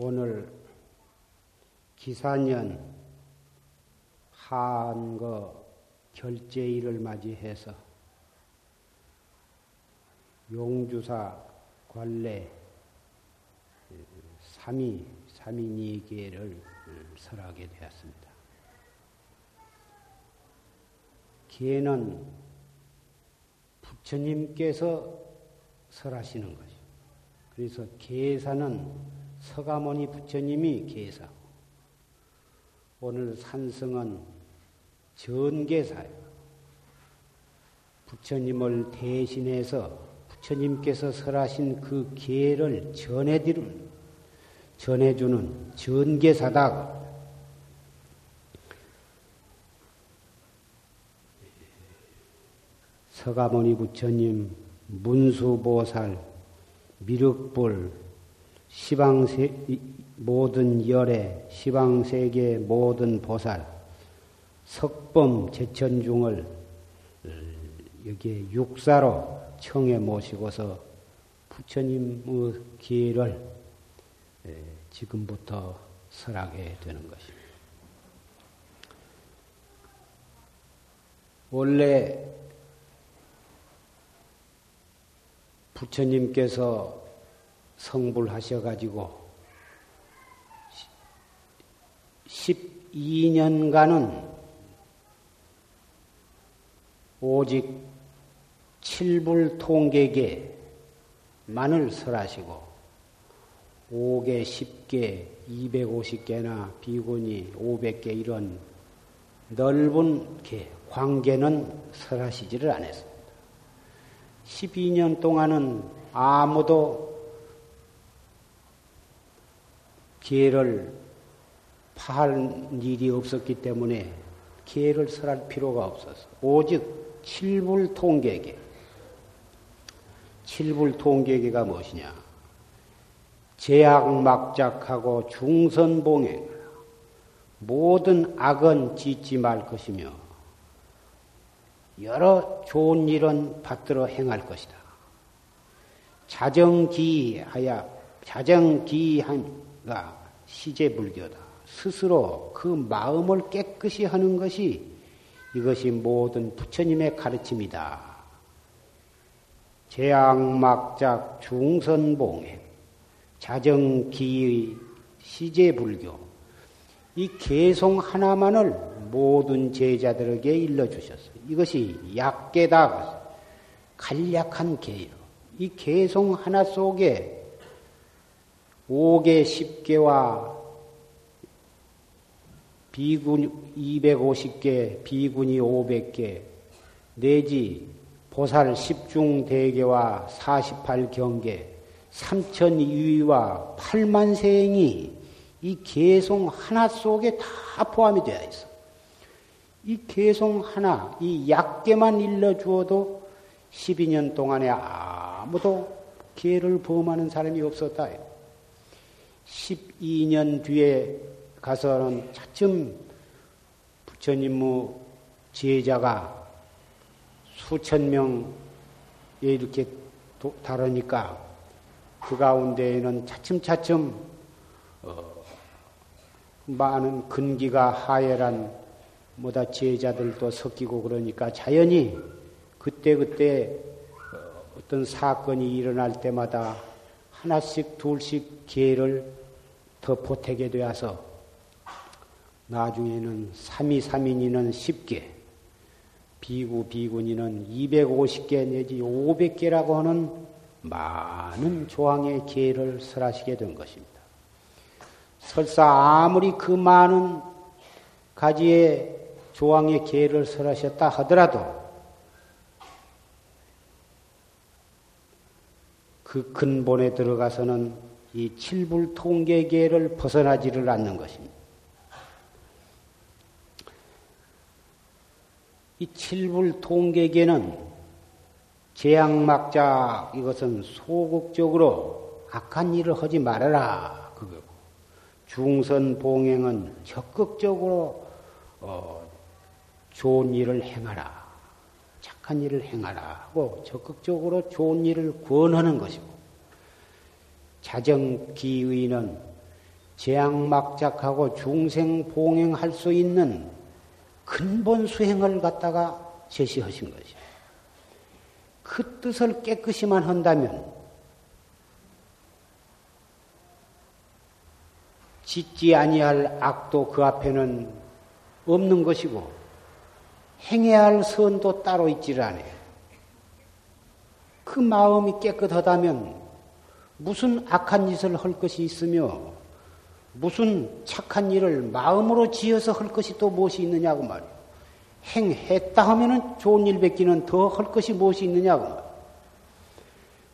오늘 기사년 한거 결제일을 맞이해서 용주사 관례 삼위 삼위니계를 설하게 되었습니다. 기에는 부처님께서 설하시는 것이. 그래서 계사는 서가모니 부처님이 계사고 오늘 산성은 전계사예요. 부처님을 대신해서 부처님께서 설하신 그 기회를 전해드리는, 전해주는 전계사다. 서가모니 부처님, 문수보살, 미륵불, 시방세, 모든 열애, 시방세계 모든 보살, 석범 제천중을 여기에 육사로 청해 모시고서 부처님의 기회를 지금부터 설하게 되는 것입니다. 원래 부처님께서 성불하셔가지고 12년간은 오직 칠불 통계계만을 설하시고 5개, 10개, 250개나 비군이 500개 이런 넓은 계, 관계는 설하시지를 않았습니다. 12년 동안은 아무도 기회를 파할 일이 없었기 때문에 기회를 설할 필요가 없어서 오직 칠불 통계계. 칠불 통계계가 무엇이냐? 제약막작하고 중선봉행. 모든 악은 짓지 말 것이며 여러 좋은 일은 받들어 행할 것이다. 자정기하야 자정기한가 시제불교다. 스스로 그 마음을 깨끗이 하는 것이 이것이 모든 부처님의 가르침이다. 제약막작 중선봉행 자정기의 시제불교 이 개송 하나만을 모든 제자들에게 일러주셨어요. 이것이 약계다. 간략한 개요. 이 개송 하나 속에 5개, 10개와 비군 250개, 비군이 500개, 내지 보살 10중 대계와 48경계, 3천유의와 8만세행이 이 개송 하나 속에 다 포함이 되어 있어. 이 개송 하나, 이 약계만 일러주어도 12년 동안에 아무도 기회를 범하는 사람이 없었다. 12년 뒤에 가서는 차츰 부처님의 제자가 수천 명에 이렇게 다르니까 그 가운데에는 차츰차츰 어, 많은 근기가 하열한 뭐다 제자들도 섞이고 그러니까 자연히 그때그때 어, 어떤 사건이 일어날 때마다 하나씩 둘씩 기회를 더 보태게 되어서 나중에는 3위 3인이는 10개, 비구 비군이는 250개 내지 500개라고 하는 많은 조항의 기회를 설하시게 된 것입니다. 설사 아무리 그 많은 가지의 조항의 기회를 설하셨다 하더라도 그 근본에 들어가서는 이 칠불 통계계를 벗어나지를 않는 것입니다. 이 칠불 통계계는 재앙막자 이것은 소극적으로 악한 일을 하지 말아라 그거고 중선 봉행은 적극적으로 어, 좋은 일을 행하라 착한 일을 행하라 하고 적극적으로 좋은 일을 권하는 것이고 자정기의는 재앙막작하고 중생봉행할 수 있는 근본 수행을 갖다가 제시하신 것이요. 그 뜻을 깨끗이만 한다면 짓지 아니할 악도 그 앞에는 없는 것이고 행해야 할 선도 따로 있지를 않아요. 그 마음이 깨끗하다면 무슨 악한 짓을 할 것이 있으며 무슨 착한 일을 마음으로 지어서 할 것이 또 무엇이 있느냐고 말이에요. 행했다 하면은 좋은 일 뵙기는 더 할 것이 무엇이 있느냐고 말이에요.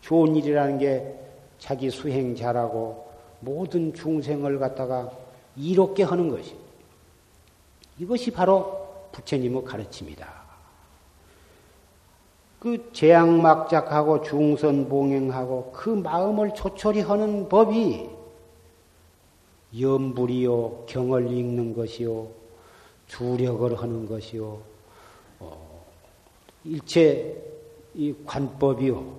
좋은 일이라는 게 자기 수행 잘하고 모든 중생을 갖다가 이롭게 하는 것이. 이것이 바로 부처님의 가르침이다. 그 재앙막작하고 중선봉행하고 그 마음을 조촐히 하는 법이 염불이요, 경을 읽는 것이요, 주력을 하는 것이요, 어, 일체 이 관법이요.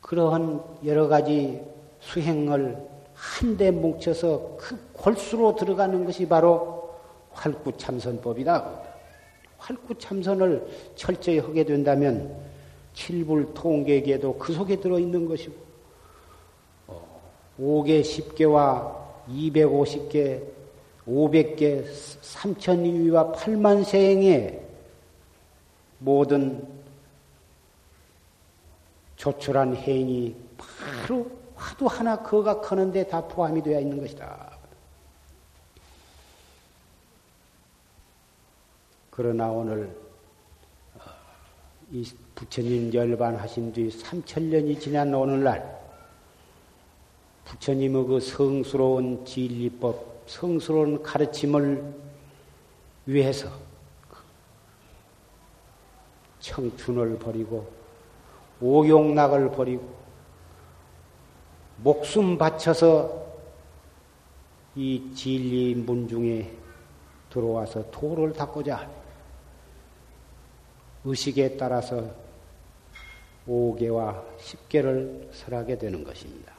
그러한 여러 가지 수행을 한데 뭉쳐서 그 골수로 들어가는 것이 바로 활구참선법이다. 활구 참선을 철저히 하게 된다면 칠불 통계계도 그 속에 들어있는 것이고 5개, 10개와 250개, 500개, 3천위와 8만 세행의 모든 조촐한 행위 바로 화두 하나 크는데 다 포함이 되어 있는 것이다. 그러나 오늘 어, 이 부처님 열반하신 뒤 3천년이 지난 오늘날 부처님의 그 성스러운 진리법, 성스러운 가르침을 위해서 청춘을 버리고 오용락을 버리고 목숨 바쳐서 이 진리 문중에 들어와서 도를 닦고자 의식에 따라서 5개와 10개를 설하게 되는 것입니다.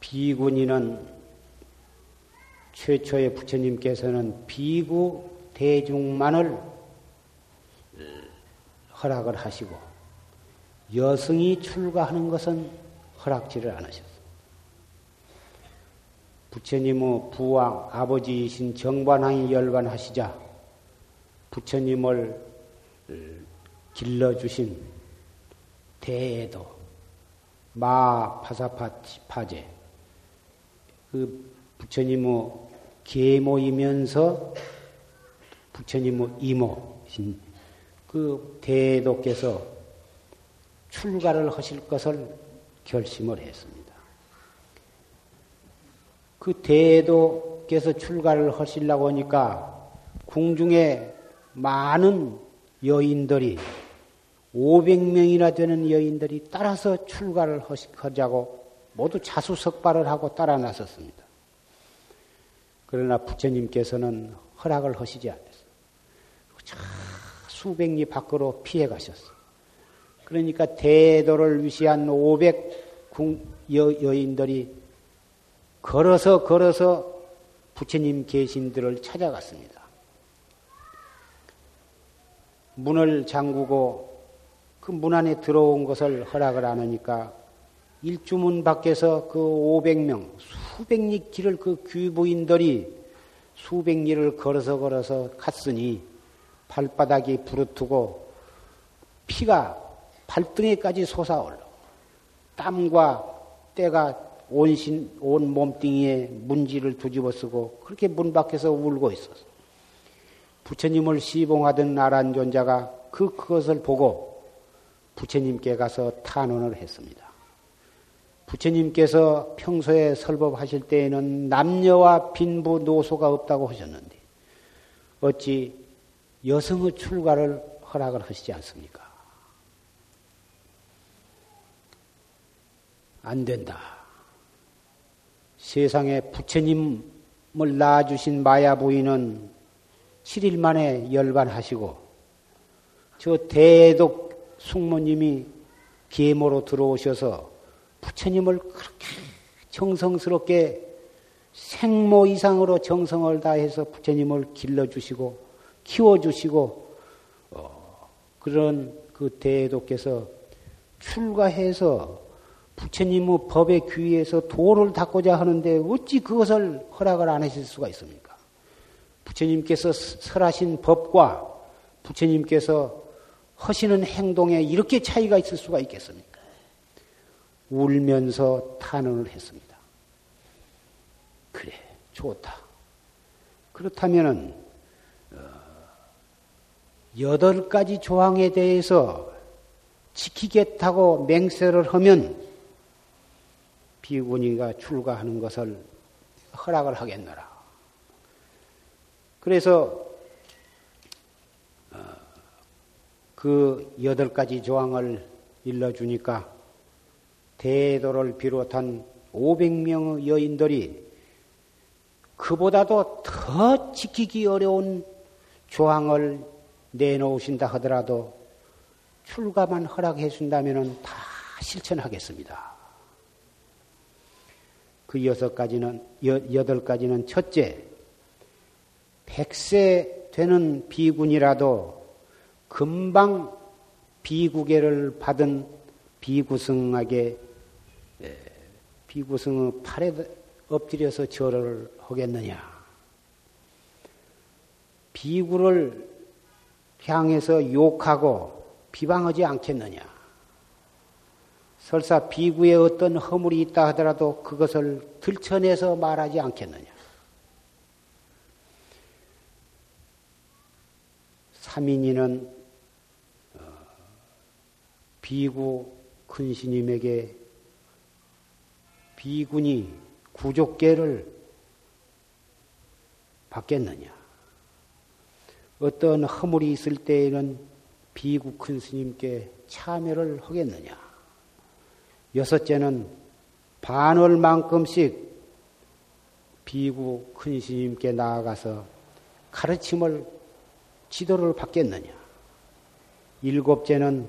비군이는 최초의 부처님께서는 비구 대중만을 허락을 하시고 여성이 출가하는 것은 허락지를 않으셨습니다. 부처님의 부왕 아버지이신 정관왕이 열반하시자 부처님을 길러주신 대도 마 파사파제 그 부처님의 계모이면서 부처님의 이모신 그 대도께서 출가를 하실 것을 결심을 했습니다. 그 대도께서 출가를 하시려고 하니까 궁중에 많은 여인들이 500명이나 되는 여인들이 따라서 출가를 하자고 모두 자수석발을 하고 따라 나섰습니다. 그러나 부처님께서는 허락을 하시지 않았어요. 수백 리 밖으로 피해 가셨어요. 그러니까 대도를 위시한 500 여, 여인들이 걸어서 걸어서 부처님 계신 들을 찾아갔습니다. 문을 잠그고 그 문 안에 들어온 것을 허락을 안 하니까 일주문 밖에서 그 500명, 수백 리 길을 그 귀부인들이 수백 리를 걸어서 걸어서 갔으니 발바닥이 부르트고 피가 발등에까지 솟아올라. 땀과 때가 온신, 온 몸뚱이에 문지를 두집어 쓰고 그렇게 문 밖에서 울고 있었어. 부처님을 시봉하던 나란 존자가 그, 그것을 보고 부처님께 가서 탄원을 했습니다. 부처님께서 평소에 설법하실 때에는 남녀와 빈부 노소가 없다고 하셨는데 어찌 여성의 출가를 허락을 하시지 않습니까? 안 된다. 세상에 부처님을 낳아주신 마야 부인은 7일 만에 열반하시고 저 대독 숙모님이 계모로 들어오셔서 부처님을 그렇게 정성스럽게 생모 이상으로 정성을 다해서 부처님을 길러주시고 키워주시고 어, 그런 그 대도께서 출가해서 부처님의 법에 귀해서 도를 닦고자 하는데 어찌 그것을 허락을 안 하실 수가 있습니까? 부처님께서 설하신 법과 부처님께서 하시는 행동에 이렇게 차이가 있을 수가 있겠습니까? 울면서 탄원을 했습니다. 그래, 좋다. 그렇다면은, 어, 여덟 가지 조항에 대해서 지키겠다고 맹세를 하면 비구니가 출가하는 것을 허락을 하겠노라. 그래서 어, 그 여덟 가지 조항을 일러주니까 대도를 비롯한 500명의 여인들이 그보다도 더 지키기 어려운 조항을 내놓으신다 하더라도 출가만 허락해 준다면 다 실천하겠습니다. 그 여섯 가지는, 여덟 가지는 첫째, 백세 되는 비군이라도 금방 비구계를 받은 비구승에게 비구승의 팔에 엎드려서 절을 하겠느냐? 비구를 향해서 욕하고 비방하지 않겠느냐? 설사 비구에 어떤 허물이 있다 하더라도 그것을 들춰내서 말하지 않겠느냐. 삼인이는 어, 비구 큰 스님에게 비군이 구족계를 받겠느냐. 어떤 허물이 있을 때에는 비구 큰 스님께 참여를 하겠느냐. 여섯째는 반월만큼씩 비구 큰 스님께 나아가서 가르침을 지도를 받겠느냐. 일곱째는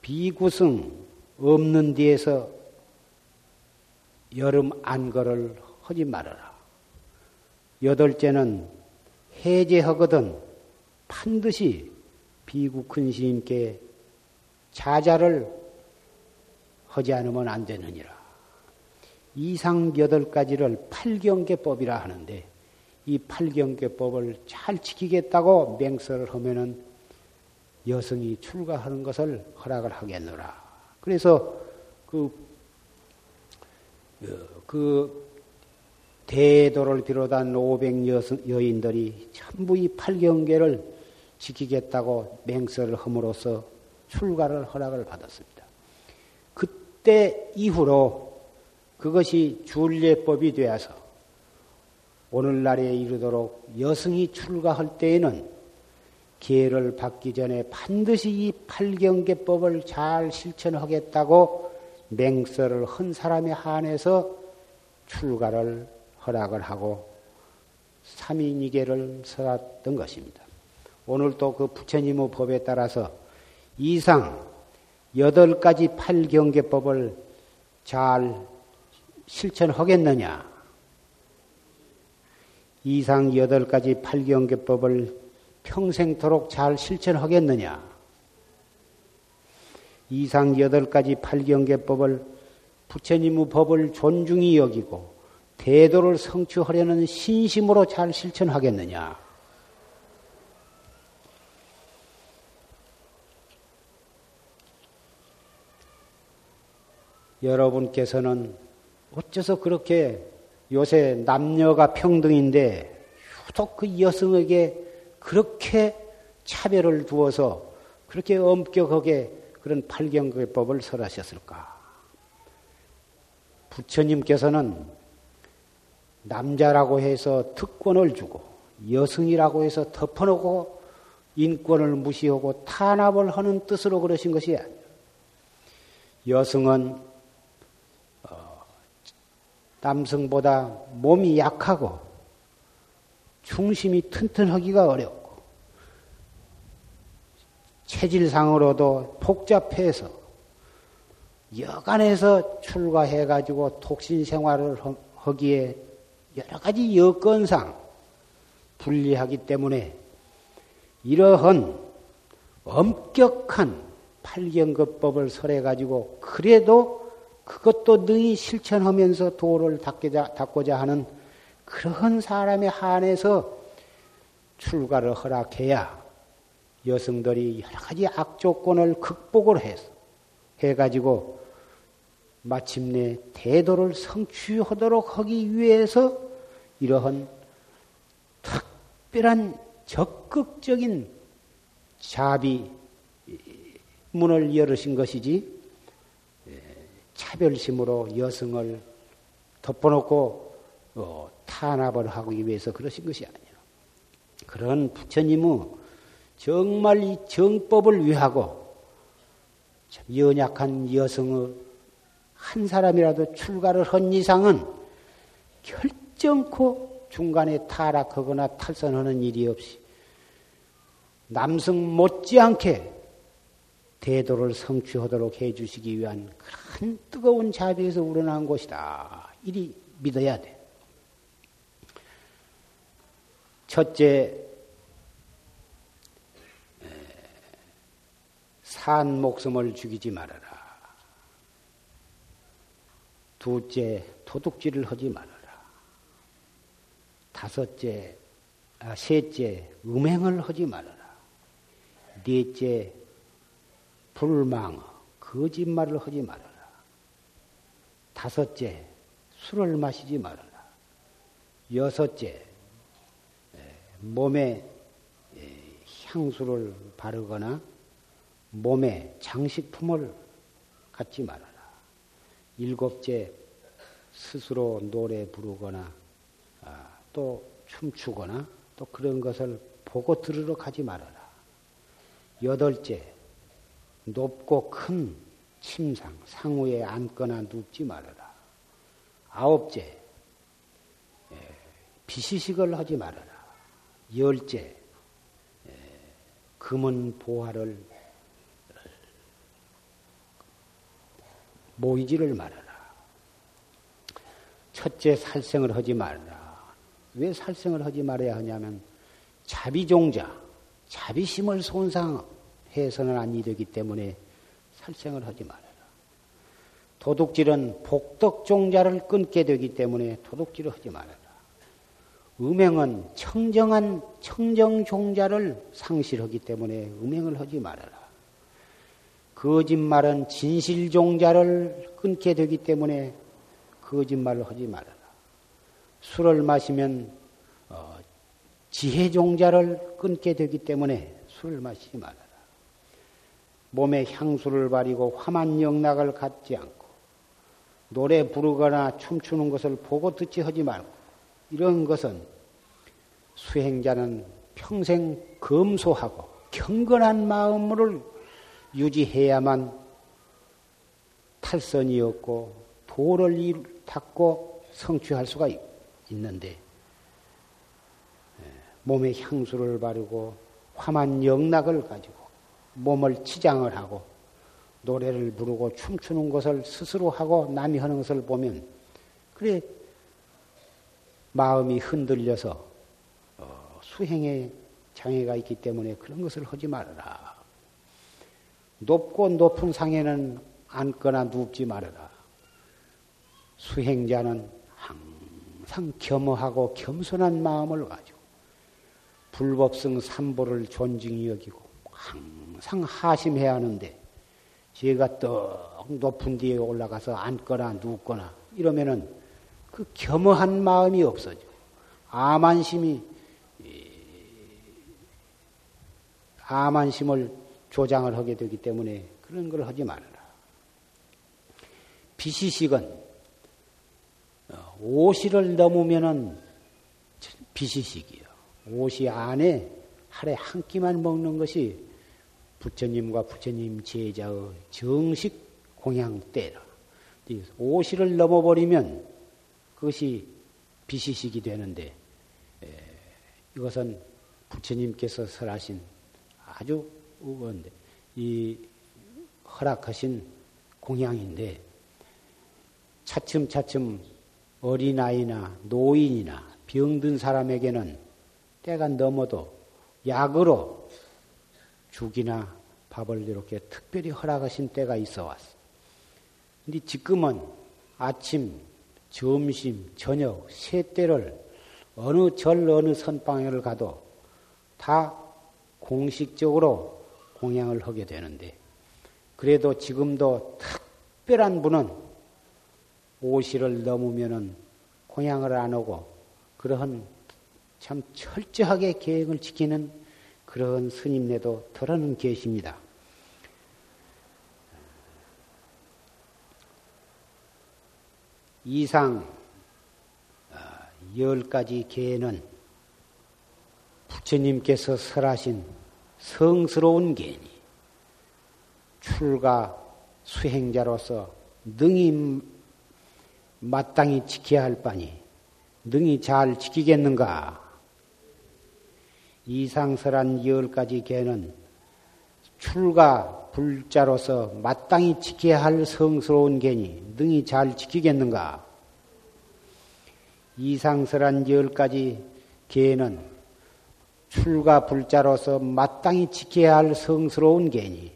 비구승 없는 뒤에서 여름 안거를 하지 말아라. 여덟째는 해제하거든 반드시 비구 큰 스님께 자자를 하지 않으면 안 되느니라. 이상 여덟 가지를 팔경계법이라 하는데 이 팔경계법을 잘 지키겠다고 맹설을 하면은 여성이 출가하는 것을 허락을 하겠노라. 그래서 그, 어, 그 대도를 비롯한 500 여성, 여인들이 전부 이 팔경계를 지키겠다고 맹설을 함으로써 출가를 허락을 받았습니다. 그때 이후로 그것이 준례법이 되어서 오늘날에 이르도록 여성이 출가할 때에는 기회를 받기 전에 반드시 이 팔경계법을 잘 실천하겠다고 맹설을 한 사람에 한해서 출가를 허락을 하고 삼인이계를 서었던 것입니다. 오늘도 그 부처님의 법에 따라서 이상 여덟 가지 팔경계법을 잘 실천하겠느냐? 이상 여덟 가지 팔경계법을 평생토록 잘 실천하겠느냐? 이상 여덟 가지 팔경계법을 부처님의 법을 존중히 여기고 대도를 성취하려는 신심으로 잘 실천하겠느냐? 여러분께서는 어째서 그렇게 요새 남녀가 평등인데 유독 그 여성에게 그렇게 차별을 두어서 그렇게 엄격하게 그런 팔경계법을 설하셨을까? 부처님께서는 남자라고 해서 특권을 주고 여성이라고 해서 덮어놓고 인권을 무시하고 탄압을 하는 뜻으로 그러신 것이 아니에요. 여성은 남성보다 몸이 약하고 중심이 튼튼하기가 어렵고 체질상으로도 복잡해서 여간에서 출가해가지고 독신 생활을 하기에 여러 가지 여건상 불리하기 때문에 이러한 엄격한 팔경급법을 설해가지고 그래도 그것도 능히 실천하면서 도를 닦고자, 닦고자 하는 그러한 사람에 한해서 출가를 허락해야 여성들이 여러 가지 악조건을 극복을 해서 해가지고 마침내 대도를 성취하도록 하기 위해서 이러한 특별한 적극적인 자비 문을 열으신 것이지 차별심으로 여성을 덮어놓고 어, 탄압을 하기 위해서 그러신 것이 아니라 그런 부처님은 정말 이 정법을 위하고 연약한 여성의 한 사람이라도 출가를 한 이상은 결정코 중간에 타락하거나 탈선하는 일이 없이 남성 못지않게 대도를 성취하도록 해주시기 위한 그런 뜨거운 자비에서 우러난 것이다. 이리 믿어야 돼. 첫째, 산 목숨을 죽이지 말아라. 둘째, 도둑질을 하지 말아라. 다섯째, 아, 셋째, 음행을 하지 말아라. 넷째, 불망, 거짓말을 하지 말아라. 다섯째, 술을 마시지 말아라. 여섯째, 몸에 향수를 바르거나 몸에 장식품을 갖지 말아라. 일곱째, 스스로 노래 부르거나 아, 또 춤추거나 또 그런 것을 보고 들으러 가지 말아라. 여덟째, 높고 큰 침상, 상우에 앉거나 눕지 말아라. 아홉째, 비시식을 하지 말아라. 열째, 금은 보화를 모이지를 말아라. 첫째, 살생을 하지 말라. 왜 살생을 하지 말아야 하냐면, 자비종자, 자비심을 손상, 해서는 아니 되기 때문에 살생을 하지 말아라. 도둑질은 복덕종자를 끊게 되기 때문에 도둑질을 하지 말아라. 음행은 청정한 청정종자를 상실하기 때문에 음행을 하지 말아라. 거짓말은 진실종자를 끊게 되기 때문에 거짓말을 하지 말아라. 술을 마시면 어, 지혜종자를 끊게 되기 때문에 술을 마시지 말아라. 몸에 향수를 바리고 화만 영락을 갖지 않고 노래 부르거나 춤추는 것을 보고 듣지 하지 말고 이런 것은 수행자는 평생 검소하고 경건한 마음을 유지해야만 탈선이 없고 도를 닦고 성취할 수가 있는데 예, 몸에 향수를 바르고 화만 영락을 가지고 몸을 치장을 하고 노래를 부르고 춤추는 것을 스스로 하고 남이 하는 것을 보면 그래 마음이 흔들려서 어, 수행에 장애가 있기 때문에 그런 것을 하지 말아라. 높고 높은 상에는 앉거나 눕지 말아라. 수행자는 항상 겸허하고 겸손한 마음을 가지고 불법성 삼보를 존중히 여기고 항상 하심해야 하는데 제가 떡 높은 뒤에 올라가서 앉거나 눕거나 이러면은 그 겸허한 마음이 없어져. 아만심이 아만심을 조장을 하게 되기 때문에 그런 걸 하지 말아라. 비시식은 오시를 넘으면은 비시식이요. 오시 안에 하루에 한 끼만 먹는 것이 부처님과 부처님 제자의 정식 공양 때라. 오시를 넘어버리면 그것이 비시식이 되는데 이것은 부처님께서 설하신 아주 이 허락하신 공양인데 차츰차츰 어린아이나 노인이나 병든 사람에게는 때가 넘어도 약으로 죽이나 밥을 이렇게 특별히 허락하신 때가 있어 왔어. 근데 지금은 아침, 점심, 저녁 세 때를 어느 절 어느 선방을 가도 다 공식적으로 공양을 하게 되는데 그래도 지금도 특별한 분은 오시를 넘으면은 공양을 안 하고 그러한 참 철저하게 계획을 지키는 그런 스님네도 덜어는 계십니다. 이상 아, 열 가지 계는 부처님께서 설하신 성스러운 계니 출가 수행자로서 능히 마땅히 지켜야 할 바니 능히 잘 지키겠는가? 이상설한 열 가지 계는 출가 불자로서 마땅히 지켜야 할 성스러운 개니 능히 잘 지키겠는가? 이상설한 열 가지 개는 출가 불자로서 마땅히 지켜야 할 성스러운 개니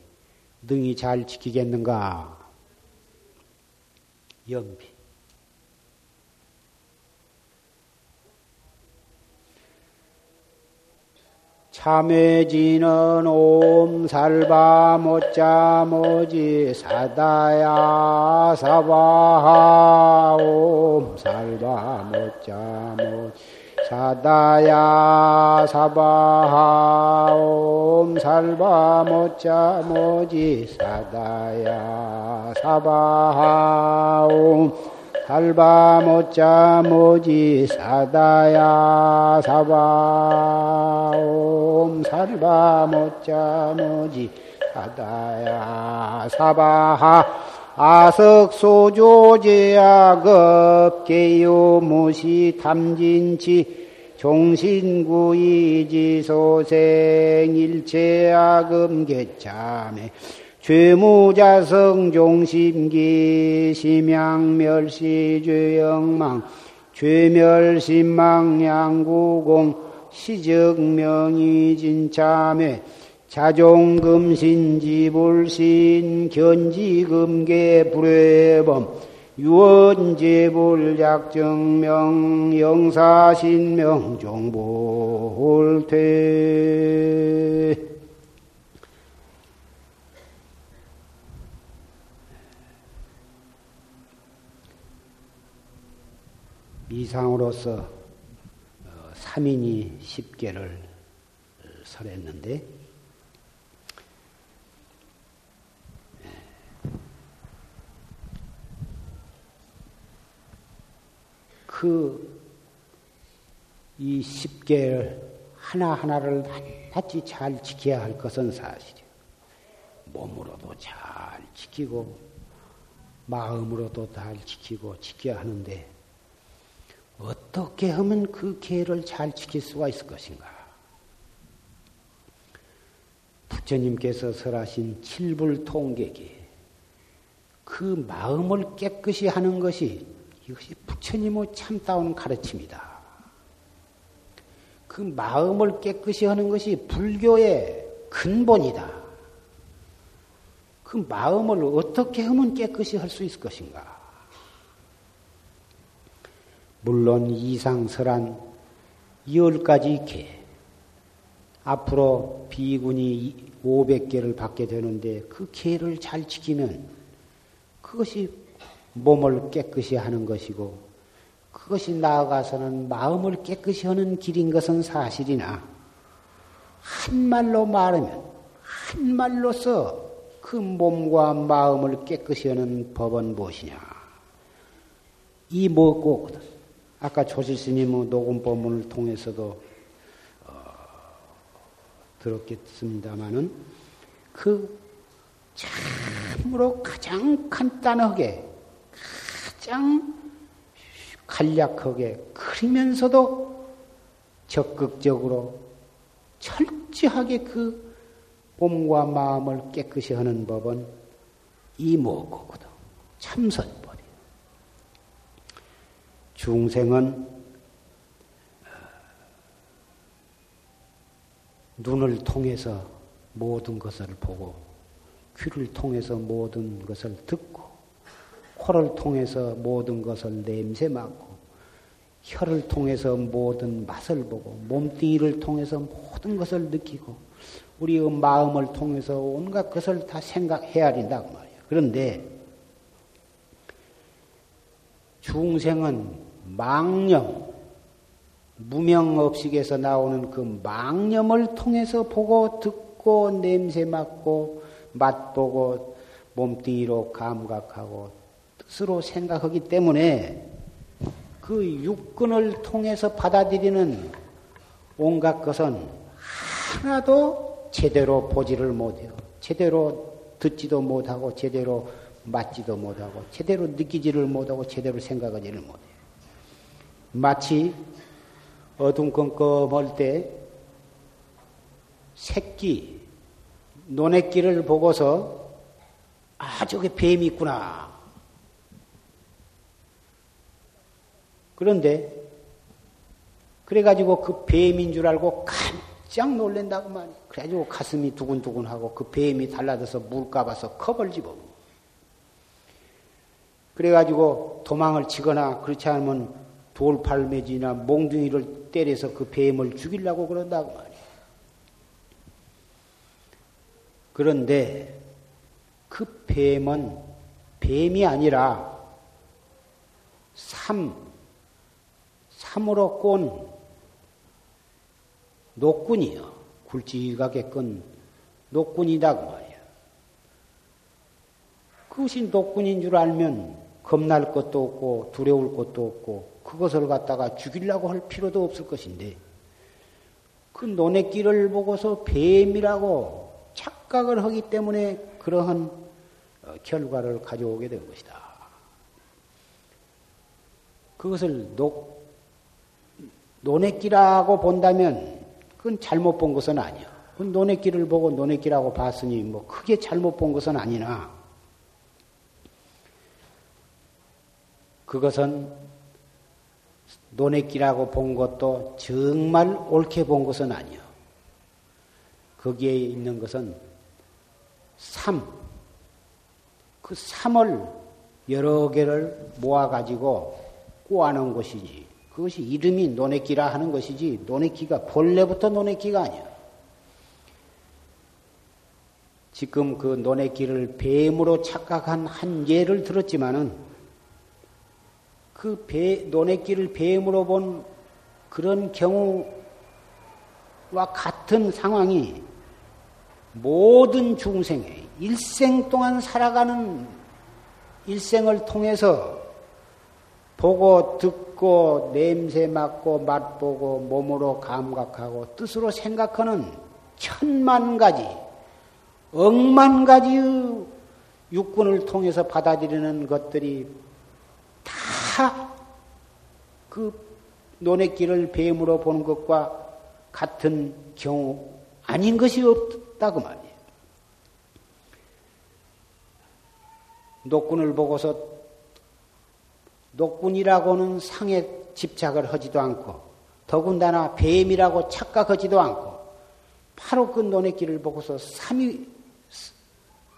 능히 잘 지키겠는가? 연비. 참해지는 옴살바 못자 모지 사다야 사바하 옴살바 못자 모지 사다야 사바하 옴살바 못자 모지 사다야 사바하 옴 살바 못자 모지 사다야 사바 옴 살바 못자 모지 사다야 사바하 아석소조제야급계요 무시 탐진치 종신구이지소생 일체아금개참에 죄무자성 종심기 심양멸시 죄영망 죄멸심망 양구공 시적명이 진참에 자종금신 지불신 견지금계 불회범 유언제불약정명 영사신명 종볼퇴 이상으로서 3인이 어, 10개를 설했는데 그 이 10개를 하나하나를 낱낱이 잘 지켜야 할 것은 사실이에요. 몸으로도 잘 지키고 마음으로도 잘 지키고 지켜야 하는데 어떻게 하면 그 계를 잘 지킬 수가 있을 것인가? 부처님께서 설하신 칠불통계기 그 마음을 깨끗이 하는 것이 이것이 부처님의 참다운 가르침이다. 그 마음을 깨끗이 하는 것이 불교의 근본이다. 그 마음을 어떻게 하면 깨끗이 할 수 있을 것인가? 물론 이상설한 열 가지 개. 앞으로 비군이 500개를 받게 되는데 그 개를 잘 지키면 그것이 몸을 깨끗이 하는 것이고 그것이 나아가서는 마음을 깨끗이 하는 길인 것은 사실이나 한말로 말하면 한말로서 그 몸과 마음을 깨끗이 하는 법은 무엇이냐? 이 뭐고거든. 아까 조실스님 녹음 법문을 통해서도 어, 들었겠습니다마는 그 참으로 가장 간단하게 가장 간략하게 그리면서도 적극적으로 철저하게 그 몸과 마음을 깨끗이 하는 법은 이목고거든. 참선법이에요. 중생은 어, 눈을 통해서 모든 것을 보고 귀를 통해서 모든 것을 듣고 코를 통해서 모든 것을 냄새 맡고 혀를 통해서 모든 맛을 보고 몸뚱이를 통해서 모든 것을 느끼고 우리의 마음을 통해서 온갖 것을 다 생각해야 된다고 말이야. 그런데 중생은 망념, 무명업식에서 나오는 그 망념을 통해서 보고 듣고 냄새 맡고 맛보고 몸뚱이로 감각하고 뜻으로 생각하기 때문에 그 육근을 통해서 받아들이는 온갖 것은 하나도 제대로 보지를 못해요. 제대로 듣지도 못하고 제대로 맞지도 못하고 제대로 느끼지를 못하고 제대로 생각하지를 못해요. 마치 어둠컴컴할 때 새끼 노네끼를 보고서 아 저게 뱀이 있구나 그런데 그래가지고 그 뱀인 줄 알고 깜짝 놀랜다고 말이야. 그래가지고 가슴이 두근두근하고 그 뱀이 달라져서 물까 봐서 컵을 집어. 그래가지고 도망을 치거나 그렇지 않으면 돌팔매지나 몽둥이를 때려서 그 뱀을 죽이려고 그런다고 말이야. 그런데 그 뱀은 뱀이 아니라 삼, 삼으로 꼰 녹군이요. 굵직하게 끈 녹군이다고 말이야. 그것이 녹군인 줄 알면 겁날 것도 없고 두려울 것도 없고 그것을 갖다가 죽이려고 할 필요도 없을 것인데 그 논의길을 보고서 뱀이라고 착각을 하기 때문에 그러한 어, 결과를 가져오게 된 것이다. 그것을 녹, 논의기라고 본다면 그건 잘못 본 것은 아니야. 논의기를 보고 논의기라고 봤으니 뭐 크게 잘못 본 것은 아니나 그것은 논의기라고 본 것도 정말 옳게 본 것은 아니야. 거기에 있는 것은 삼. 그 삼을 여러 개를 모아가지고 꼬아놓은 것이지. 그것이 이름이 노네끼라 하는 것이지 노네끼가 본래부터 노네끼가 아니야. 지금 그 노네끼를 뱀으로 착각한 한 예를 들었지만은 그 배, 노네끼를 뱀으로 본 그런 경우와 같은 상황이 모든 중생의 일생 동안 살아가는 일생을 통해서 보고 듣고 냄새 맡고 맛보고 몸으로 감각하고 뜻으로 생각하는 천만 가지 억만 가지의 육군을 통해서 받아들이는 것들이 다 그 논의 길을 뱀으로 보는 것과 같은 경우 아닌 것이 없다고 말이에요. 녹군을 보고서 녹군이라고는 상에 집착을 하지도 않고 더군다나 뱀이라고 착각하지도 않고 바로 그 논의 길을 보고서 삼이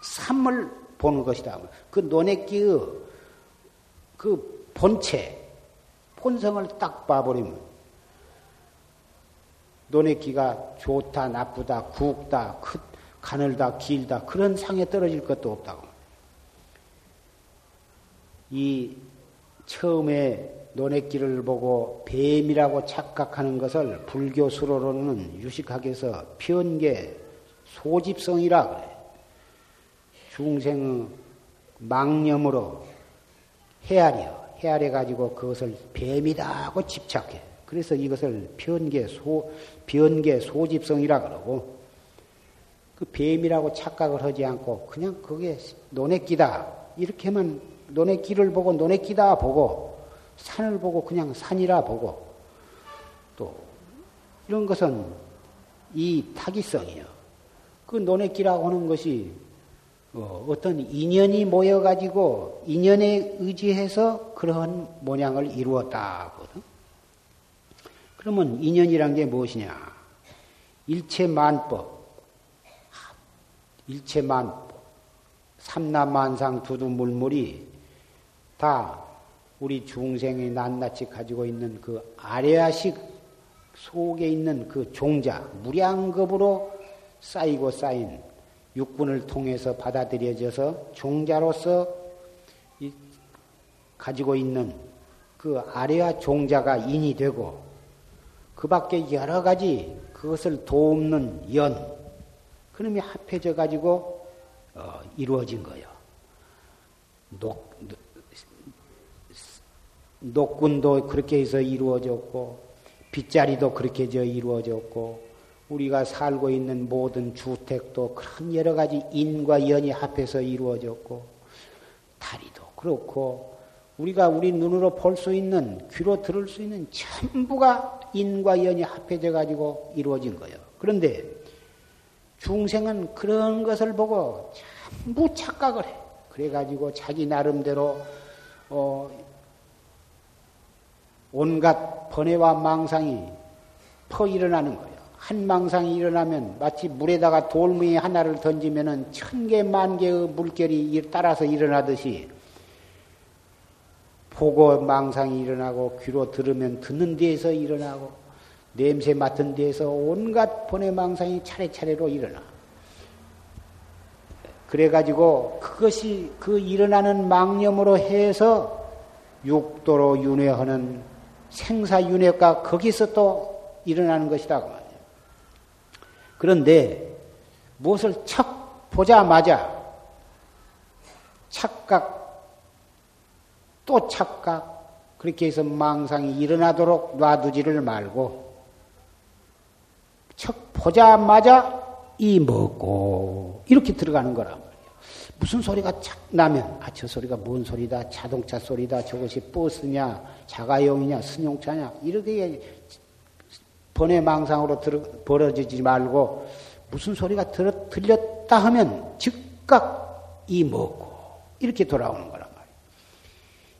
삼을 보는 것이다. 그 논의 길의 그 본체, 본성을 딱 봐버리면 논의 기가 좋다, 나쁘다, 굵다, 크, 가늘다, 길다 그런 상에 떨어질 것도 없다고. 이 처음에 논의길을 보고 뱀이라고 착각하는 것을 불교 수로로는 유식학에서 편계 소집성이라 그래. 중생의 망념으로 헤아려, 헤아려 가지고 그것을 뱀이라고 집착해. 그래서 이것을 편계 소, 변계 소집성이라 그러고, 그 뱀이라고 착각을 하지 않고, 그냥 그게 논의끼다. 이렇게만 논의 길을 보고 논의 끼다 보고 산을 보고 그냥 산이라 보고 또 이런 것은 이 타기성이요. 그 논의기라고 하는 것이 어, 어떤 인연이 모여가지고 인연에 의지해서 그러한 모양을 이루었다 하거든. 그러면 인연이란 게 무엇이냐? 일체만법, 일체만법, 삼남만상 두두물물이 다 우리 중생이 낱낱이 가지고 있는 그 아래아식 속에 있는 그 종자, 무량겁으로 쌓이고 쌓인 육군을 통해서 받아들여져서 종자로서 가지고 있는 그 아래와 종자가 인이 되고 그 밖에 여러 가지 그것을 도움는 연, 그놈이 합해져 가지고 어, 이루어진 거예요. 녹, 녹군도 그렇게 해서 이루어졌고 빗자리도 그렇게 해서 이루어졌고 우리가 살고 있는 모든 주택도 그런 여러 가지 인과 연이 합해서 이루어졌고 다리도 그렇고 우리가 우리 눈으로 볼 수 있는 귀로 들을 수 있는 전부가 인과 연이 합해져 가지고 이루어진 거예요. 그런데 중생은 그런 것을 보고 전부 착각을 해. 그래 가지고 자기 나름대로 어 온갖 번뇌와 망상이 퍼 일어나는 거예요. 한 망상이 일어나면 마치 물에다가 돌무늬 하나를 던지면은 천 개, 만 개의 물결이 따라서 일어나듯이 보고 망상이 일어나고 귀로 들으면 듣는 데에서 일어나고 냄새 맡은 데에서 온갖 번외 망상이 차례차례로 일어나. 그래가지고 그것이 그 일어나는 망념으로 해서 육도로 윤회하는 생사윤회가 거기서 또 일어나는 것이다. 그. 그런데 무엇을 척 보자마자 착각, 또 착각, 그렇게 해서 망상이 일어나도록 놔두지를 말고 척 보자마자 이 먹고 이렇게 들어가는 거란 말이에요. 무슨 소리가 착 나면 아 저 소리가 뭔 소리다 자동차 소리다 저것이 버스냐 자가용이냐 승용차냐 이렇게 번외 망상으로 들어, 벌어지지 말고 무슨 소리가 들어, 들렸다 하면 즉각 이 먹고 이렇게 돌아오는 거란 말이에요.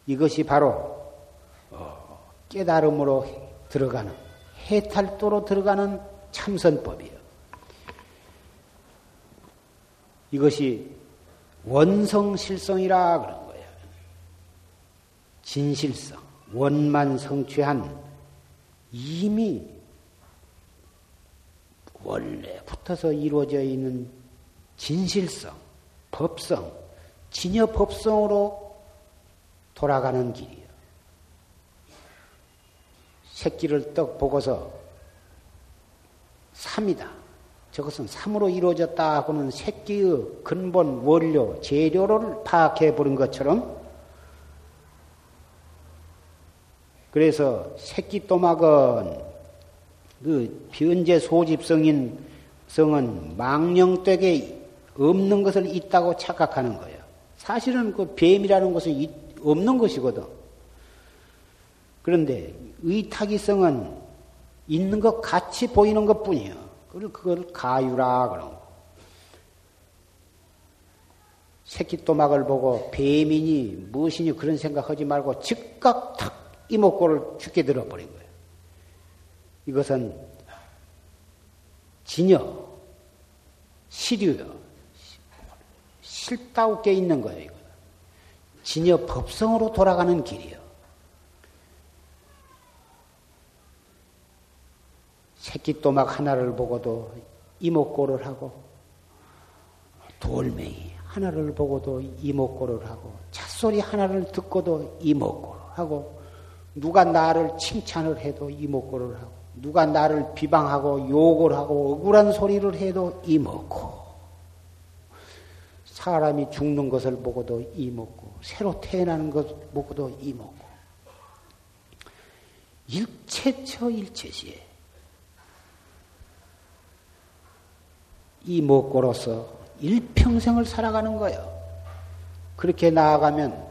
이것이 바로 어, 깨달음으로 들어가는 해탈도로 들어가는 참선법이에요. 이것이 원성실성이라 그런 거예요. 진실성, 원만 성취한 이미 원래 붙어서 이루어져 있는 진실성, 법성, 진여 법성으로 돌아가는 길이에요. 새끼를 떡 보고서 삼이다. 저것은 삼으로 이루어졌다 하고는 새끼의 근본 원료, 재료를 파악해 보는 것처럼 그래서 새끼 또막은 그 변제 소집성인 성은 망령되게 없는 것을 있다고 착각하는 거예요. 사실은 그 뱀이라는 것은 없는 것이거든. 그런데 의탁이성은 있는 것 같이 보이는 것 뿐이에요. 그걸, 그걸 가유라 그런 거. 새끼또막을 보고 뱀이니 무엇이니 그런 생각하지 말고 즉각 탁 이목구를 죽게 들어버린 거예요. 이것은 진여, 시류여, 실다우게 있는 거예요. 이거. 진여 법성으로 돌아가는 길이요. 새끼 또막 하나를 보고도 이목고를 하고 돌멩이 하나를 보고도 이목고를 하고 찻소리 하나를 듣고도 이목고를 하고 누가 나를 칭찬을 해도 이목고를 하고 누가 나를 비방하고 욕을 하고 억울한 소리를 해도 이목고 사람이 죽는 것을 보고도 이목고 새로 태어나는 것 보고도 이목고 일체처 일체시에 이 먹고로서 일평생을 살아가는 거예요. 그렇게 나아가면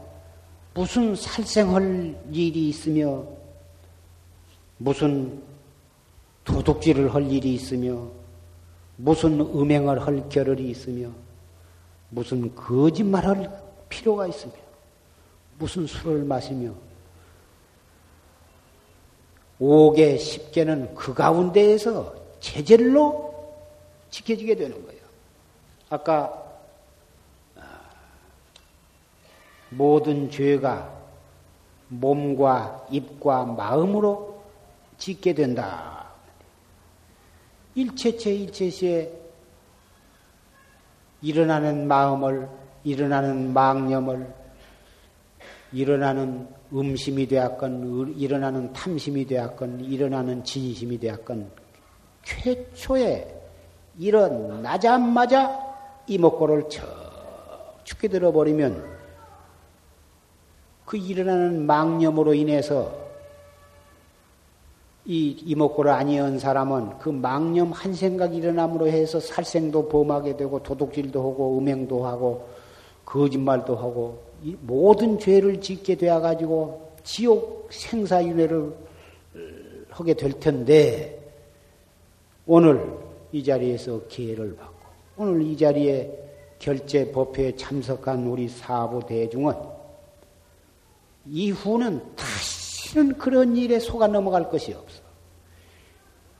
무슨 살생할 일이 있으며 무슨 도둑질을 할 일이 있으며 무슨 음행을 할 겨를이 있으며 무슨 거짓말할 필요가 있으며 무슨 술을 마시며 오개 십개는 그 가운데에서 체질로 지켜지게 되는 거예요. 아까 아, 모든 죄가 몸과 입과 마음으로 짓게 된다. 일체체 일체시에 일어나는 마음을, 일어나는 망념을, 일어나는 음심이 되었건, 일어나는 탐심이 되었건, 일어나는 진심이 되었건, 최초에 일어나자마자 이목구를 척 죽게 들어버리면 그 일어나는 망념으로 인해서 이 이목구를 아니한 사람은 그 망념 한 생각 일어남으로 해서 살생도 범하게 되고 도둑질도 하고 음행도 하고 거짓말도 하고 모든 죄를 짓게 되어 가지고 지옥 생사윤회를 하게 될 텐데 오늘 이 자리에서 기회를 받고 오늘 이 자리에 결제 법회에 참석한 우리 사부 대중은 이후는 다시 는 그런 일에 속아 넘어갈 것이 없어.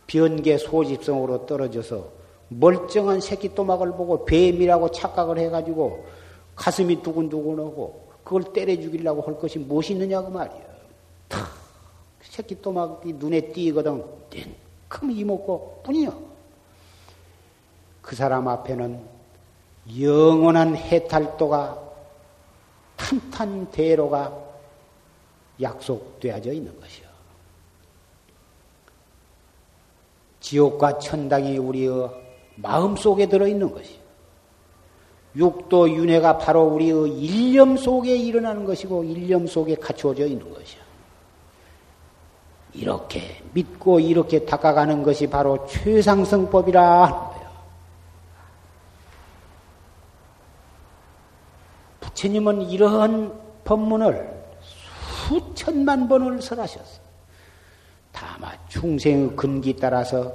변계 소집성으로 떨어져서 멀쩡한 새끼 또막을 보고 뱀이라고 착각을 해가지고 가슴이 두근두근하고 그걸 때려 죽이려고 할 것이 무엇이 있느냐고 말이야. 탁 새끼 또막이 눈에 띄거든. 큰 이먹고 뿐이요. 그 사람 앞에는 영원한 해탈도가 탄탄대로가 약속되어져 있는 것이요. 지옥과 천당이 우리의 마음 속에 들어있는 것이요. 육도 윤회가 바로 우리의 일념 속에 일어나는 것이고 일념 속에 갖추어져 있는 것이요. 이렇게 믿고 이렇게 닦아가는 것이 바로 최상승법이라 하는 거예요. 부처님은 이러한 법문을 수천만 번을 설하셨어. 다만 중생의 근기 따라서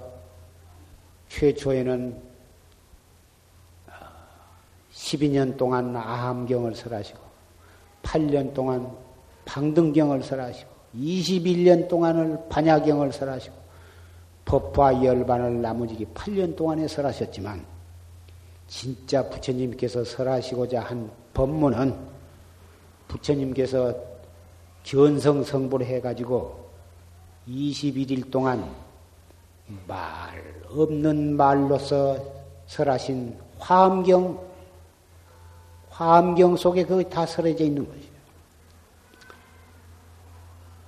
최초에는 12년 동안 아함경을 설하시고 8년 동안 방등경을 설하시고 21년 동안을 반야경을 설하시고 법화 열반을 나머지 8년 동안에 설하셨지만 진짜 부처님께서 설하시고자 한 법문은 부처님께서 견성 성불 해가지고 21일 동안 말 없는 말로서 설하신 화엄경, 화엄경 속에 그게 다 설해져 있는 것이에요.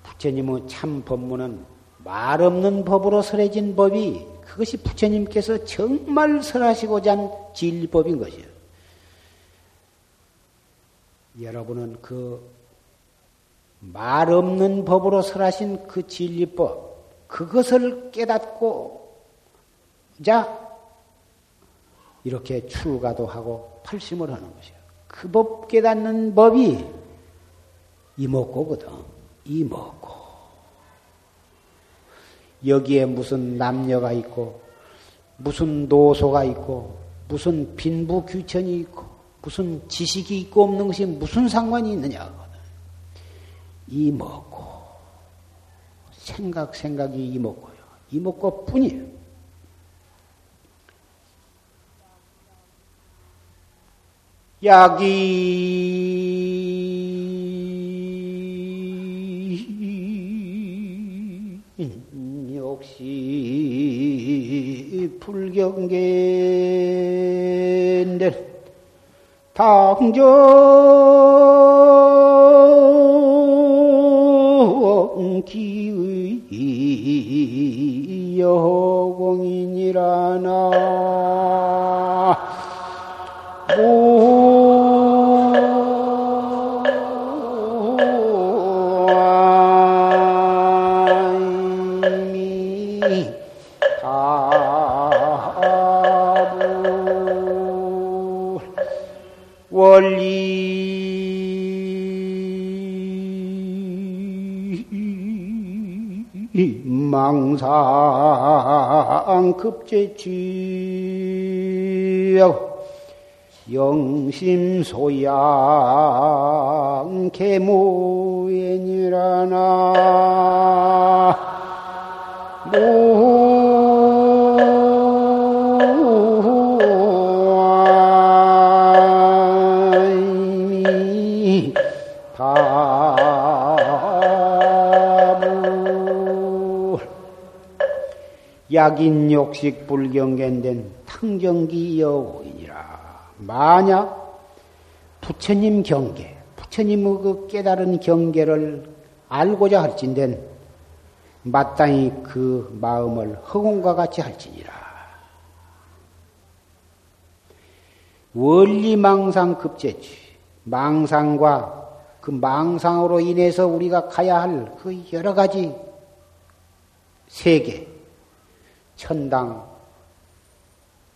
부처님의 참 법문은 말 없는 법으로 설해진 법이 그것이 부처님께서 정말 설하시고자 한 진리법인 것이에요. 여러분은 그 말 없는 법으로 설하신 그 진리법, 그것을 깨닫고, 자, 이렇게 출가도 하고 팔심을 하는 것이야. 그 법 깨닫는 법이 이목고거든. 이목고. 여기에 무슨 남녀가 있고, 무슨 노소가 있고, 무슨 빈부 규천이 있고, 무슨 지식이 있고 없는 것이 무슨 상관이 있느냐. 이먹고 생각 생각이 이먹고요. 이먹고 뿐이에요. 약이 역시 불경계인데 당정 기의 여공이니라나 망상 급제취 영심소양 영심소양 개무엔이라나 약인 욕식 불경견된 탕정기 여인이라 만약 부처님 경계, 부처님의 그 깨달은 경계를 알고자 할진된 마땅히 그 마음을 허공과 같이 할지니라. 원리망상 급제지. 망상과 그 망상으로 인해서 우리가 가야 할 그 여러 가지 세계, 천당,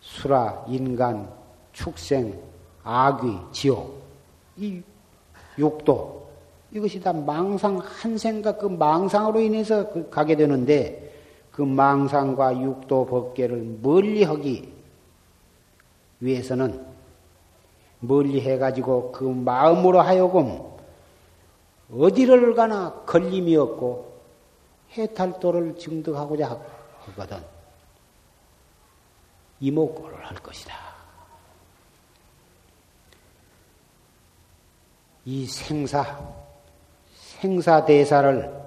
수라, 인간, 축생, 악귀, 지옥, 이 육도, 이것이 다 망상 한 생각 그 망상으로 인해서 그 가게 되는데 그 망상과 육도 법계를 멀리 하기 위해서는 멀리 해 가지고 그 마음으로 하여금 어디를 가나 걸림이 없고 해탈도를 증득하고자 하거든. 이목고를 할 것이다. 이 생사, 생사대사를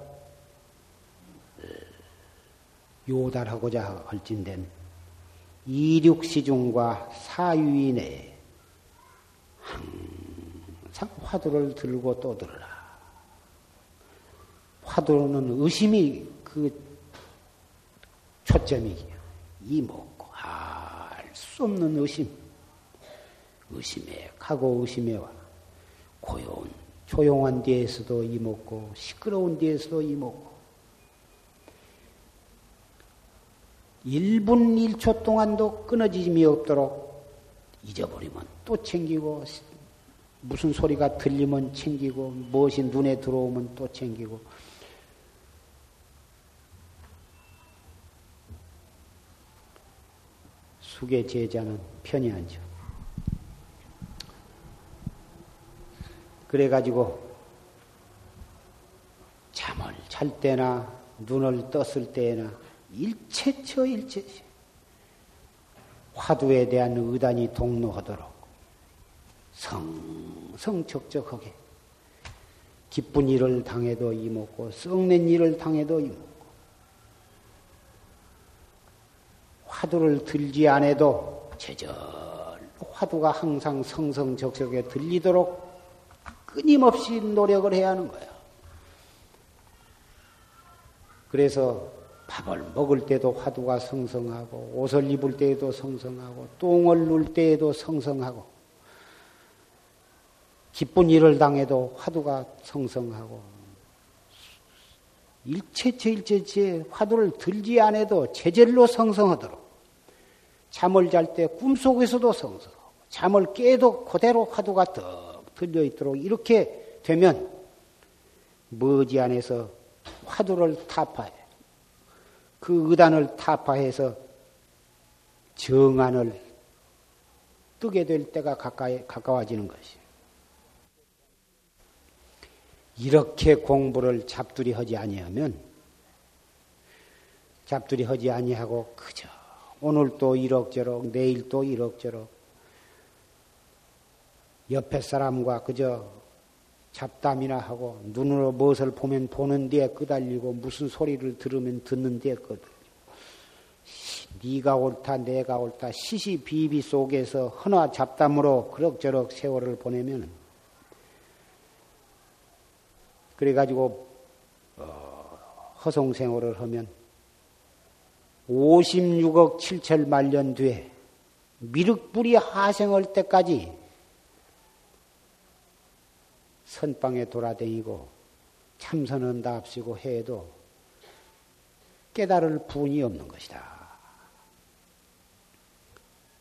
요달하고자 할진된 이륙시중과 사유인에 항상 화두를 들고 또 들으라. 화두는 의심이 그 초점이기요. 이목고 알 수 없는 의심. 의심에 가고 의심에 와. 고요한 조용한 데에서도 이먹고 시끄러운 데에서도 이먹고 1분 1초 동안도 끊어짐이 없도록 잊어버리면 또 챙기고 무슨 소리가 들리면 챙기고 무엇이 눈에 들어오면 또 챙기고 숙의 제자는 편히 앉아. 그래가지고 잠을 잘 때나 눈을 떴을 때나 일체처 일체 화두에 대한 의단이 동로하도록 성성적적하게 기쁜 일을 당해도 이먹고 썩낸 일을 당해도 이먹고 화두를 들지 않아도 제절 화두가 항상 성성적적에 들리도록 끊임없이 노력을 해야 하는 거예요. 그래서 밥을 먹을 때도 화두가 성성하고 옷을 입을 때에도 성성하고 똥을 눌 때에도 성성하고 기쁜 일을 당해도 화두가 성성하고 일체체 일체체 화두를 들지 않아도 제절로 성성하도록 잠을 잘 때 꿈속에서도 성성하고 잠을 깨도 그대로 화두가 더 들려 있도록 이렇게 되면 머지 안에서 화두를 타파해. 그 의단을 타파해서 정안을 뜨게 될 때가 가까이, 가까워지는 것이. 이렇게 공부를 잡두리 하지 아니하면 잡두리 하지 아니하고 그저 오늘 또 이럭저럭 내일 또 이럭저럭. 옆에 사람과 그저 잡담이나 하고 눈으로 무엇을 보면 보는 데에 끄달리고 무슨 소리를 들으면 듣는 데에 끄달리고 네가 옳다 내가 옳다. 시시비비 속에서 헌화 잡담으로 그럭저럭 세월을 보내면 그래가지고 어, 허송생활을 하면 56억 7천 만 년 뒤에 미륵불이 하생할 때까지 선방에 돌아다니고 참선은 답시고 해도 깨달을 분이 없는 것이다.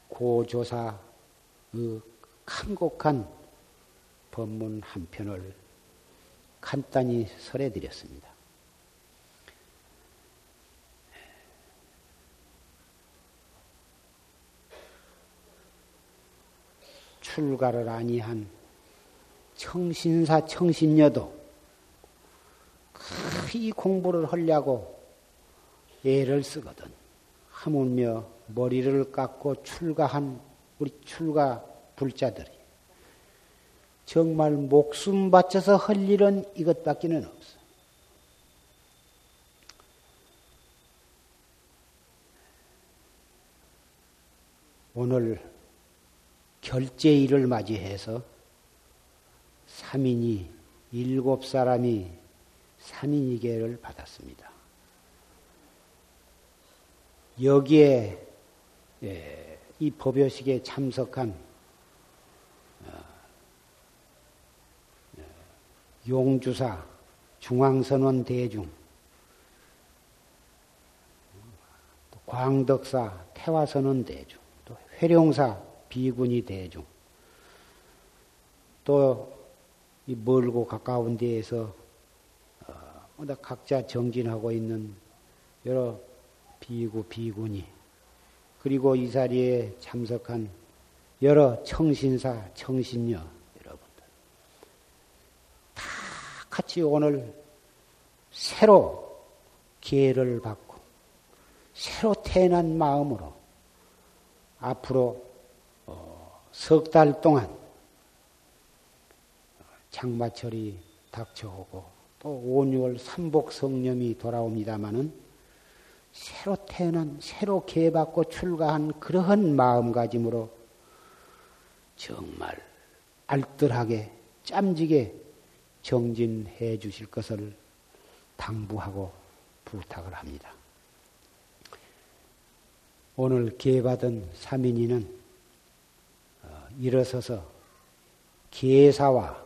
고조사의 칸곡한 법문 한 편을 간단히 설해드렸습니다. 출가를 아니한 청신사 청신녀도 이 공부를 하려고 애를 쓰거든. 하물며 머리를 깎고 출가한 우리 출가 불자들이 정말 목숨 바쳐서 할 일은 이것밖에는 없어. 오늘 결제일을 맞이해서 3인이 일곱 사람이 3인이계를 받았습니다. 여기에 예, 이 법요식에 참석한 어, 예, 용주사 중앙선원 대중 광덕사 태화선원 대중 또 회룡사 비군이 대중 또 이 멀고 가까운 데에서 어, 각자 정진하고 있는 여러 비구 비군이 그리고 이 자리에 참석한 여러 청신사 청신녀 여러분들. 다 같이 오늘 새로 기회를 받고 새로 태어난 마음으로 앞으로 어, 석 달 동안 장마철이 닥쳐오고 또 5, 6월 삼복 성념이 돌아옵니다마는 새로 태어난, 새로 개받고 출가한 그러한 마음가짐으로 정말 알뜰하게, 짬지게 정진해 주실 것을 당부하고 부탁을 합니다. 오늘 개받은 사민이는 어, 일어서서 계사와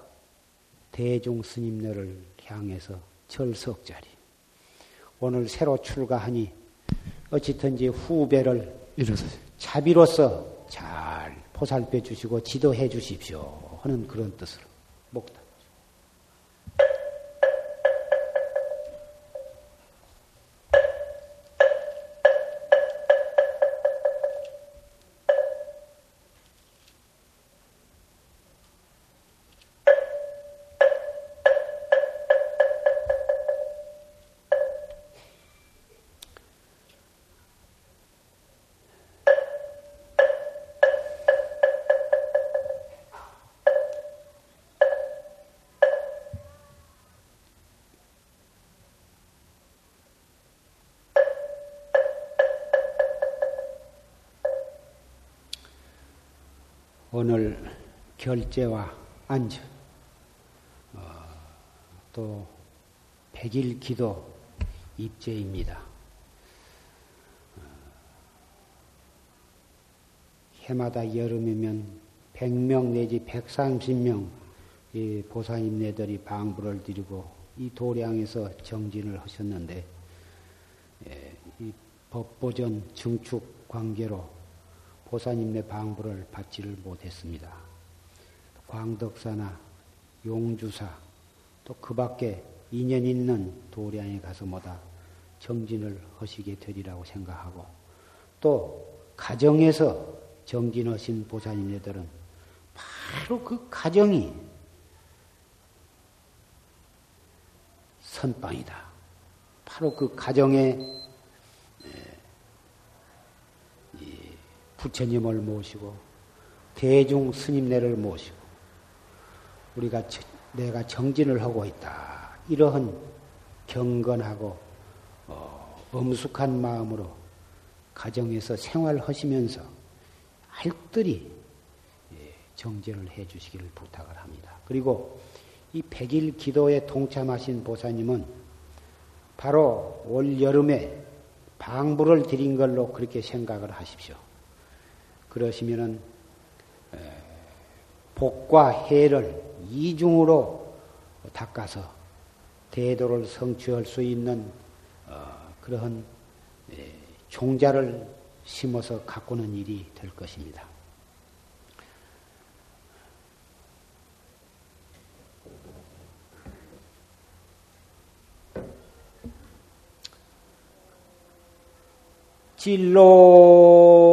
대중 스님들을 향해서 철석 자리. 오늘 새로 출가하니 어찌든지 후배를 일어서세요. 자비로서 잘 보살펴 주시고 지도해 주십시오 하는 그런 뜻으로 목다. 오늘 결제와 안주, 어, 또 백일 기도 입제입니다. 어, 해마다 여름이면 100명 내지 130명 이 보살님네들이 방부를 드리고 이 도량에서 정진을 하셨는데 예, 이 법보전 증축 관계로 보사님네 방부를 받지를 못했습니다. 광덕사나 용주사 또 그 밖에 인연 있는 도량에 가서 뭐다 정진을 하시게 되리라고 생각하고 또 가정에서 정진하신 보사님네들은 바로 그 가정이 선빵이다. 바로 그 가정에 부처님을 모시고 대중 스님네를 모시고 우리가 내가 정진을 하고 있다. 이러한 경건하고 어, 엄숙한 마음으로 가정에서 생활하시면서 알뜰히 예, 정진을 해 주시기를 부탁을 합니다. 그리고 이 백일 기도에 동참하신 보사님은 바로 올 여름에 방부를 드린 걸로 그렇게 생각을 하십시오. 그러시면은 복과 해를 이중으로 닦아서 대도를 성취할 수 있는 어, 그러한 종자를 심어서 가꾸는 일이 될 것입니다. 진로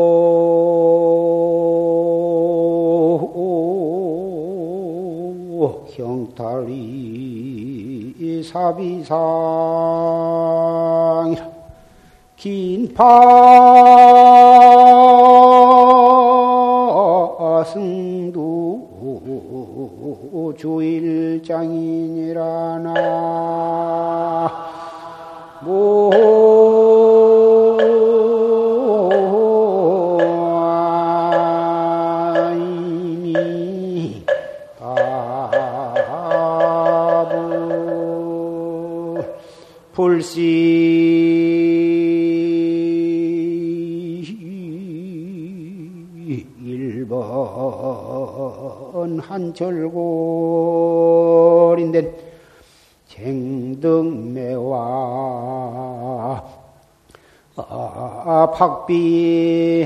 형탈이 사비상이라. 긴파 승도 주일장이니라나 한철골인데 쟁등매와 아, 박비향고나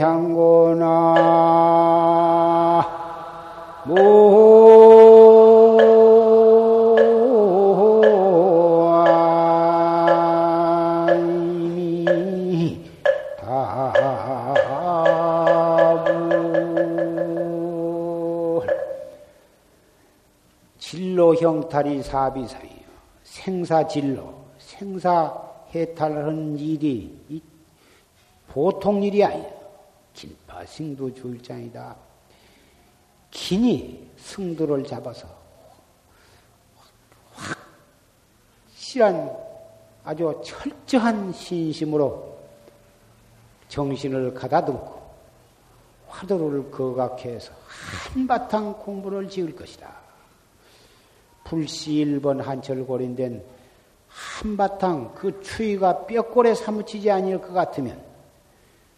형탈이 사비상이요. 생사진로, 생사해탈하는 일이 보통 일이 아니야. 긴파승도 줄장이다. 긴이 승두를 잡아서 확실한 아주 철저한 신심으로 정신을 가다듬고 화두를 거각해서 한바탕 공부를 지을 것이다. 불시 1번 한철골인된 한바탕 그 추위가 뼈골에 사무치지 아니할 것 같으면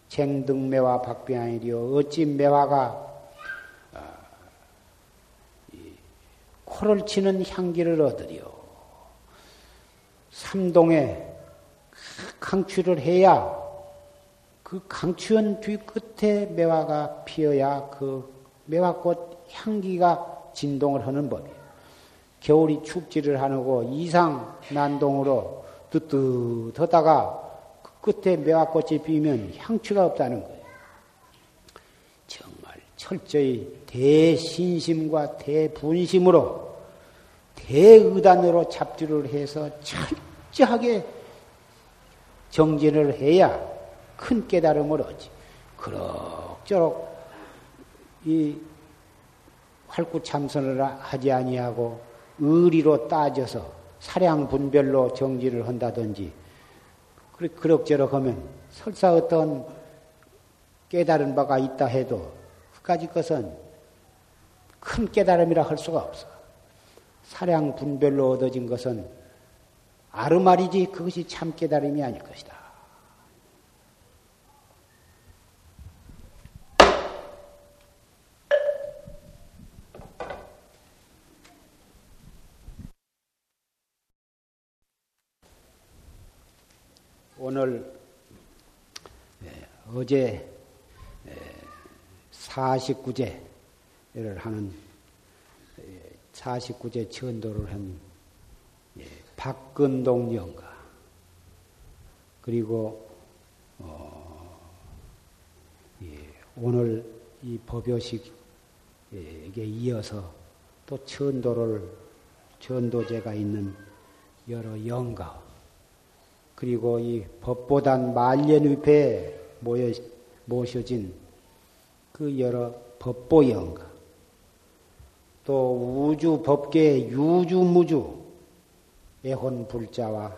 쟁등매화 박비아니리요 어찌 매화가 어, 코를 치는 향기를 얻으리요 삼동에 강추를 해야 그 강추연 뒤 끝에 매화가 피어야 그 매화꽃 향기가 진동을 하는 법이에요. 겨울이 축지를 하고 이상 난동으로 뜨뜻하다가 그 끝에 매화꽃이 피면 향취가 없다는 거예요. 정말 철저히 대신심과 대분심으로 대의단으로 잡지를 해서 철저하게 정진을 해야 큰 깨달음을 얻지. 그럭저럭 이 활구 참선을 하지 아니하고 의리로 따져서 사량 분별로 정지를 한다든지 그럭저럭 하면 설사 어떤 깨달은 바가 있다 해도 그까지 것은 큰 깨달음이라 할 수가 없어. 사량 분별로 얻어진 것은 아르말이지 그것이 참 깨달음이 아닐 것이다. 오늘 예, 어제 49제를 하는 49제 예, 천도를 한 예, 박근동 영가 그리고 어, 오늘 이 법요식에 이어서 또 천도를 천도제가 있는 여러 영가 그리고 이 법보단 말년위패에 모여, 모셔진 그 여러 법보영가, 또 우주 법계의 유주무주, 애 혼 불자와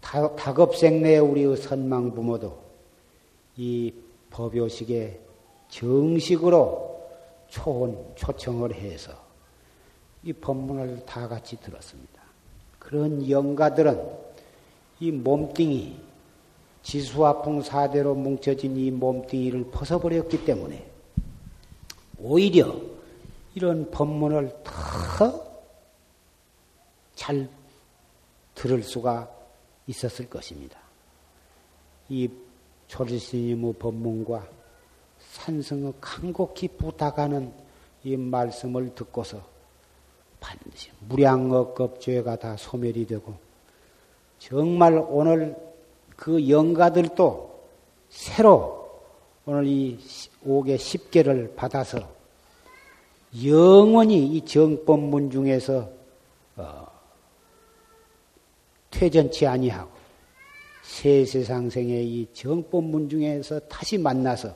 다급생내 우리의 선망 부모도 이 법요식에 정식으로 초혼, 초청을 해서 이 법문을 다 같이 들었습니다. 그런 영가들은 이 몸뚱이, 지수화풍 사대로 뭉쳐진 이 몸뚱이를 벗어버렸기 때문에 오히려 이런 법문을 더 잘 들을 수가 있었을 것입니다. 이 조리스님의 법문과 산성의 간곡히 부탁하는 이 말씀을 듣고서 반드시 무량억겁죄가 다 소멸이 되고 정말 오늘 그 영가들도 새로 오늘 이 5개 10개를 받아서 영원히 이 정법문 중에서 어, 퇴전치 아니하고 세세상생의 이 정법문 중에서 다시 만나서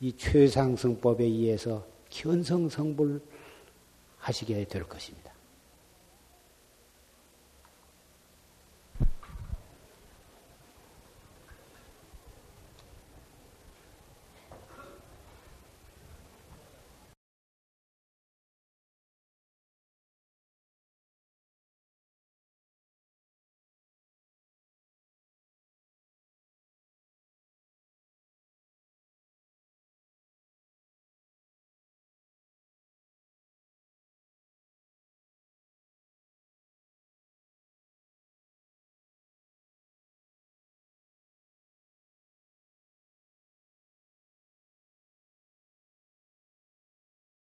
이 최상승법에 의해서 견성성불 하시게 될 것입니다.